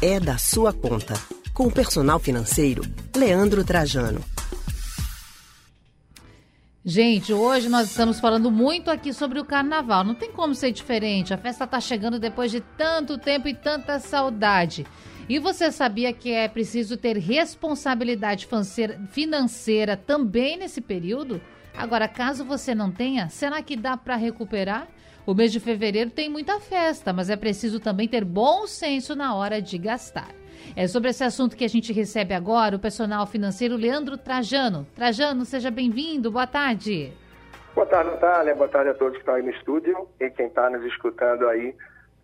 É da sua conta. Com o personal financeiro, Leandro Trajano. Gente, hoje nós estamos falando muito aqui sobre o carnaval. Não tem como ser diferente. A festa está chegando depois de tanto tempo e tanta saudade. E você sabia que é preciso ter responsabilidade financeira também nesse período? Agora, caso você não tenha, será que dá para recuperar? O mês de fevereiro tem muita festa, mas é preciso também ter bom senso na hora de gastar. É sobre esse assunto que a gente recebe agora o personal financeiro Leandro Trajano. Trajano, seja bem-vindo, boa tarde. Boa tarde, Natália. Boa tarde a todos que estão aí no estúdio e quem está nos escutando aí.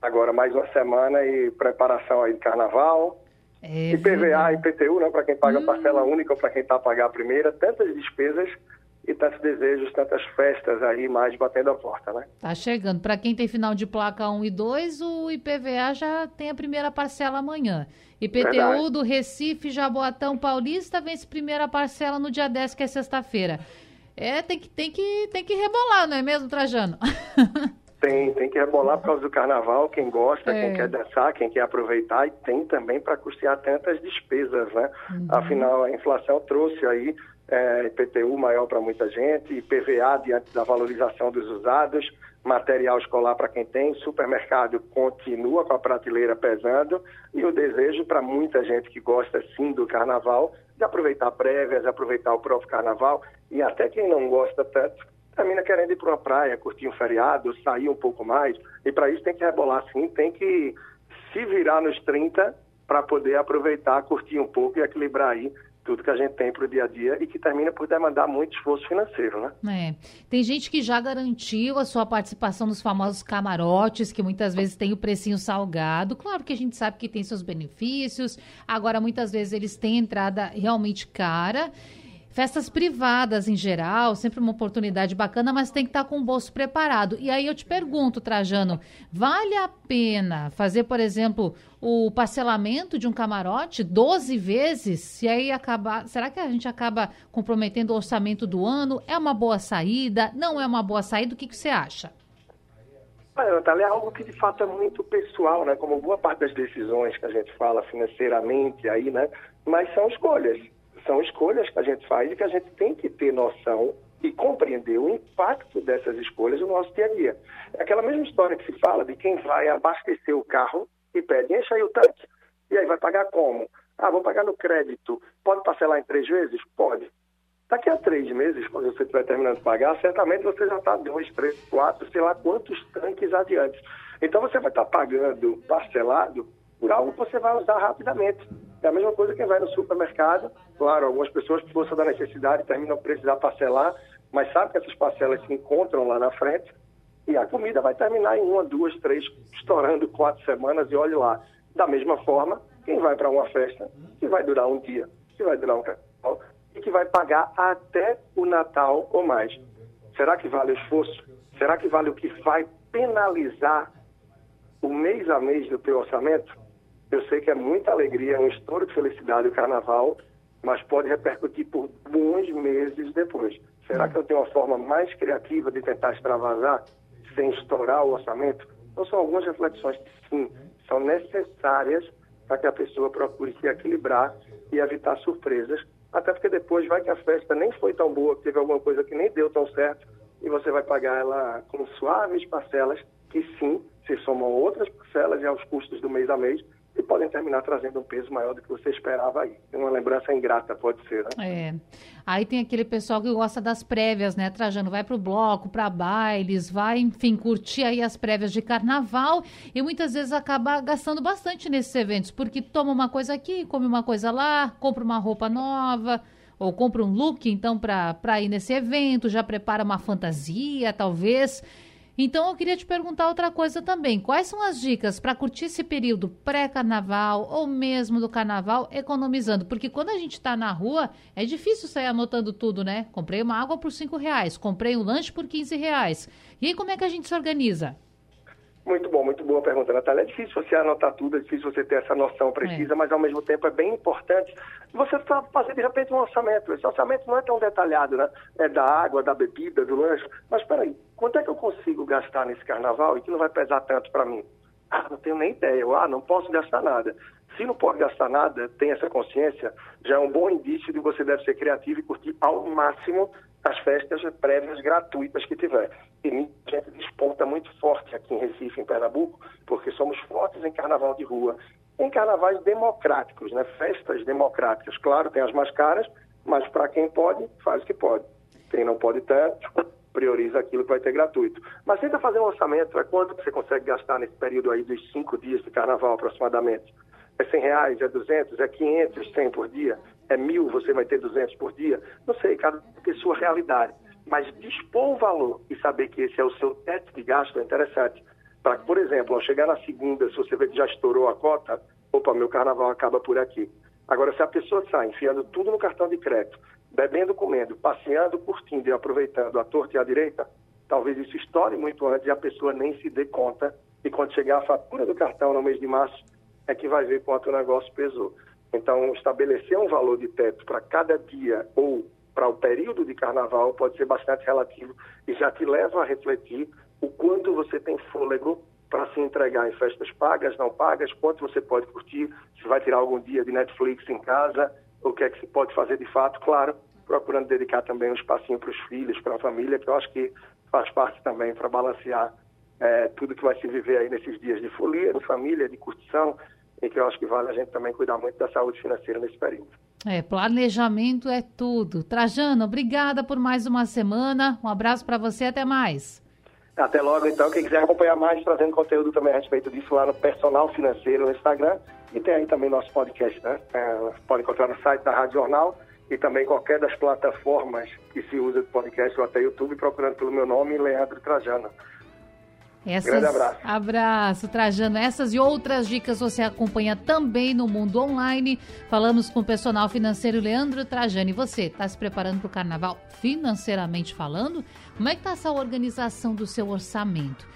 Agora mais uma semana e preparação aí de carnaval. É IPVA, IPTU, né, para quem paga hum. parcela única ou para quem está a pagar a primeira. Tantas despesas e tantos desejos, tantas festas aí mais batendo a porta, né? Tá chegando. Para quem tem final de placa 1 e 2, o IPVA já tem a primeira parcela amanhã. IPTU Verdade. do Recife, Jaboatão Paulista vence primeira parcela no dia 10, que é sexta-feira. É, tem que, tem, que, tem que rebolar, não é mesmo, Trajano? Tem, tem que rebolar por causa do carnaval, quem gosta, é. quem quer dançar, quem quer aproveitar, e tem também para custear tantas despesas, né? Uhum. Afinal, a inflação trouxe aí é, IPTU maior para muita gente, IPVA diante da valorização dos usados, material escolar para quem tem, supermercado continua com a prateleira pesando e o desejo para muita gente que gosta sim do carnaval de aproveitar prévias, aproveitar o próprio carnaval e até quem não gosta tanto termina querendo ir para uma praia, curtir um feriado, sair um pouco mais e para isso tem que rebolar sim, tem que se virar nos 30 para poder aproveitar, curtir um pouco e equilibrar aí tudo que a gente tem para o dia a dia e que termina por demandar muito esforço financeiro, né? É. Tem gente que já garantiu a sua participação nos famosos camarotes, que muitas vezes tem o precinho salgado. Claro que a gente sabe que tem seus benefícios. Agora, muitas vezes eles têm entrada realmente cara. Festas privadas em geral, sempre uma oportunidade bacana, mas tem que estar com o bolso preparado. E aí eu te pergunto, Trajano, vale a pena fazer, por exemplo, o parcelamento de um camarote 12 vezes? E aí acabar, será que a gente acaba comprometendo o orçamento do ano? É uma boa saída? Não é uma boa saída? O que, que você acha? Olha, Natália, é algo que de fato é muito pessoal, né? Como boa parte das decisões que a gente fala financeiramente aí, né? Mas são escolhas são escolhas que a gente faz e que a gente tem que ter noção e compreender o impacto dessas escolhas no nosso dia a dia. É aquela mesma história que se fala de quem vai abastecer o carro e pede, enche aí o tanque. E aí vai pagar como? Ah, vou pagar no crédito. Pode parcelar em três vezes? Pode. Daqui a três meses, quando você estiver terminando de pagar, certamente você já está dois, três, quatro, sei lá quantos tanques adiante. Então você vai estar tá pagando parcelado por algo que você vai usar rapidamente. É a mesma coisa que vai no supermercado. Claro, algumas pessoas, por força da necessidade, terminam por precisar parcelar, mas sabe que essas parcelas se encontram lá na frente e a comida vai terminar em uma, duas, três, estourando quatro semanas e olhe lá. Da mesma forma, quem vai para uma festa, que vai durar um dia, que vai durar um carnaval e que vai pagar até o Natal ou mais. Será que vale o esforço? Será que vale o que vai penalizar o mês a mês do teu orçamento? Eu sei que é muita alegria, é um estouro de felicidade o carnaval, mas pode repercutir por bons meses depois. Será que eu tenho uma forma mais criativa de tentar extravasar sem estourar o orçamento? Então, são algumas reflexões que, sim, são necessárias para que a pessoa procure se equilibrar e evitar surpresas, até porque depois vai que a festa nem foi tão boa, que teve alguma coisa que nem deu tão certo, e você vai pagar ela com suaves parcelas, que sim, se somam outras parcelas e aos custos do mês a mês, e podem terminar trazendo um peso maior do que você esperava aí. Uma lembrança ingrata pode ser, né? É. Aí tem aquele pessoal que gosta das prévias, né, Trajano? Vai para o bloco, para bailes, vai, enfim, curtir aí as prévias de carnaval e muitas vezes acaba gastando bastante nesses eventos, porque toma uma coisa aqui, come uma coisa lá, compra uma roupa nova ou compra um look, então, para ir nesse evento, já prepara uma fantasia, talvez. Então eu queria te perguntar outra coisa também. Quais são as dicas para curtir esse período pré-carnaval ou mesmo do carnaval economizando? Porque quando a gente está na rua é difícil sair anotando tudo, né? Comprei uma água por cinco reais, comprei um lanche por 15 reais. E aí como é que a gente se organiza? Muito bom, muito boa pergunta, Natália. É difícil você anotar tudo, é difícil você ter essa noção precisa, é. mas ao mesmo tempo é bem importante você fazer de repente um orçamento. Esse orçamento não é tão detalhado, né? É da água, da bebida, do lanche. Mas peraí, quanto é que eu consigo gastar nesse carnaval e que não vai pesar tanto para mim? Ah, não tenho nem ideia. Eu, ah, não posso gastar nada. Se não pode gastar nada, tem essa consciência, já é um bom indício de que você deve ser criativo e curtir ao máximo as festas prévias gratuitas que tiver. E a gente desponta muito forte aqui em Recife, em Pernambuco, porque somos fortes em carnaval de rua, em carnavais democráticos, né? festas democráticas. Claro, tem as mais caras, mas para quem pode, faz o que pode. Quem não pode tanto, prioriza aquilo que vai ter gratuito. Mas tenta fazer um orçamento, é quanto você consegue gastar nesse período aí dos cinco dias de carnaval aproximadamente? É 100 reais, é 200, é 500, 100 por dia? É mil, você vai ter 200 por dia? Não sei, cada tem sua realidade. Mas dispor o valor e saber que esse é o seu teto de gasto é interessante. Para que, por exemplo, ao chegar na segunda, se você vê que já estourou a cota, opa, meu carnaval acaba por aqui. Agora, se a pessoa sai enfiando tudo no cartão de crédito, bebendo, comendo, passeando, curtindo e aproveitando a torta e a direita, talvez isso estoure muito antes e a pessoa nem se dê conta. E quando chegar a fatura do cartão no mês de março, é que vai ver quanto o negócio pesou. Então, estabelecer um valor de teto para cada dia ou para o período de carnaval pode ser bastante relativo e já te leva a refletir o quanto você tem fôlego para se entregar em festas pagas, não pagas, quanto você pode curtir, se vai tirar algum dia de Netflix em casa, o que é que se pode fazer de fato, claro, procurando dedicar também um espacinho para os filhos, para a família, que eu acho que faz parte também para balancear é, tudo que vai se viver aí nesses dias de folia, de família, de curtição, e que eu acho que vale a gente também cuidar muito da saúde financeira nesse período. É, planejamento é tudo. Trajano, obrigada por mais uma semana. Um abraço para você, até mais. Até logo, então. Quem quiser acompanhar mais, trazendo conteúdo também a respeito disso lá no Personal Financeiro no Instagram. E tem aí também nosso podcast, né? É, pode encontrar no site da Rádio Jornal e também qualquer das plataformas que se usa de podcast ou até YouTube, procurando pelo meu nome, Leandro Trajano. Essas, Grande abraço. Abraço, Trajano. Essas e outras dicas você acompanha também no Mundo Online. Falamos com o personal financeiro Leandro Trajano. E você, está se preparando para o carnaval financeiramente falando? Como é que está essa organização do seu orçamento?